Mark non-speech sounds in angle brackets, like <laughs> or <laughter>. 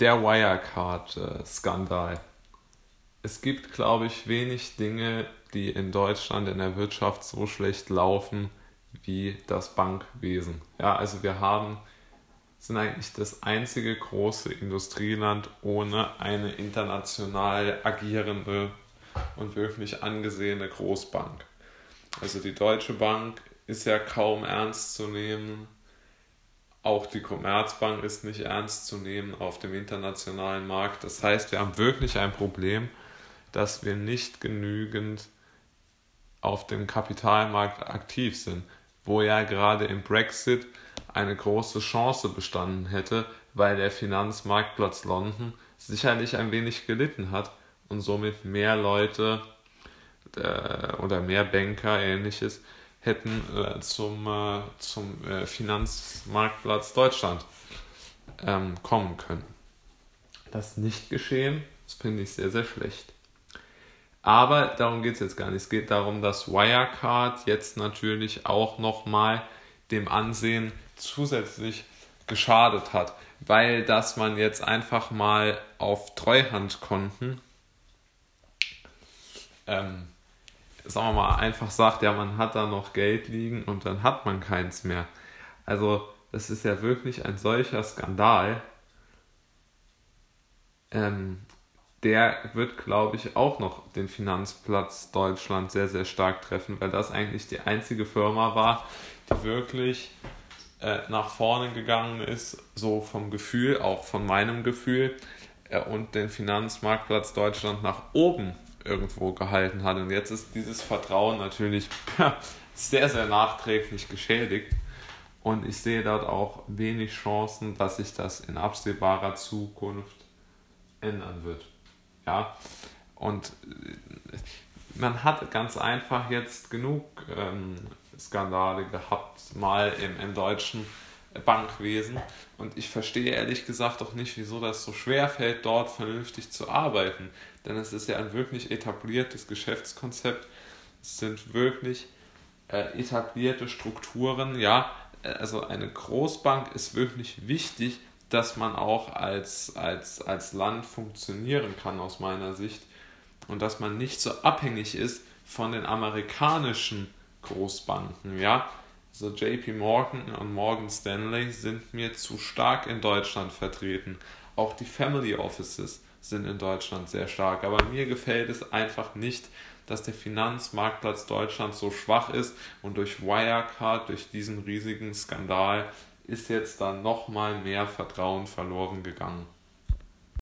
der Wirecard-Skandal. Es gibt, glaube ich, wenig Dinge, die in Deutschland in der Wirtschaft so schlecht laufen wie das Bankwesen. Ja, also wir haben sind eigentlich das einzige große Industrieland ohne eine international agierende und wirklich angesehene Großbank. Also die Deutsche Bank ist ja kaum ernst zu nehmen. Auch die Commerzbank ist nicht ernst zu nehmen auf dem internationalen Markt. Das heißt, wir haben wirklich ein Problem, dass wir nicht genügend auf dem Kapitalmarkt aktiv sind, wo ja gerade im Brexit eine große Chance bestanden hätte, weil der Finanzmarktplatz London sicherlich ein wenig gelitten hat und somit mehr Leute äh, oder mehr Banker ähnliches hätten äh, zum, äh, zum äh, Finanzmarktplatz Deutschland ähm, kommen können. Das ist nicht geschehen, das finde ich sehr, sehr schlecht. Aber darum geht es jetzt gar nicht. Es geht darum, dass Wirecard jetzt natürlich auch nochmal dem Ansehen zusätzlich geschadet hat, weil dass man jetzt einfach mal auf Treuhandkonten, ähm, sagen wir mal, einfach sagt, ja, man hat da noch Geld liegen und dann hat man keins mehr. Also, das ist ja wirklich ein solcher Skandal. Ähm, der wird, glaube ich, auch noch den Finanzplatz Deutschland sehr, sehr stark treffen, weil das eigentlich die einzige Firma war, die wirklich äh, nach vorne gegangen ist, so vom Gefühl, auch von meinem Gefühl, äh, und den Finanzmarktplatz Deutschland nach oben irgendwo gehalten hat. Und jetzt ist dieses Vertrauen natürlich <laughs> sehr, sehr nachträglich geschädigt. Und ich sehe dort auch wenig Chancen, dass sich das in absehbarer Zukunft ändern wird. Ja, und äh, man hat ganz einfach jetzt genug ähm, Skandale gehabt, mal im, im deutschen Bankwesen. Und ich verstehe ehrlich gesagt auch nicht, wieso das so schwer fällt, dort vernünftig zu arbeiten. Denn es ist ja ein wirklich etabliertes Geschäftskonzept. Es sind wirklich äh, etablierte Strukturen. Ja, also eine Großbank ist wirklich wichtig, dass man auch als, als, als Land funktionieren kann, aus meiner Sicht. Und dass man nicht so abhängig ist von den amerikanischen Großbanken, ja. Also JP Morgan und Morgan Stanley sind mir zu stark in Deutschland vertreten. Auch die Family Offices sind in Deutschland sehr stark. Aber mir gefällt es einfach nicht, dass der Finanzmarktplatz Deutschland so schwach ist und durch Wirecard, durch diesen riesigen Skandal, ist jetzt dann nochmal mehr Vertrauen verloren gegangen.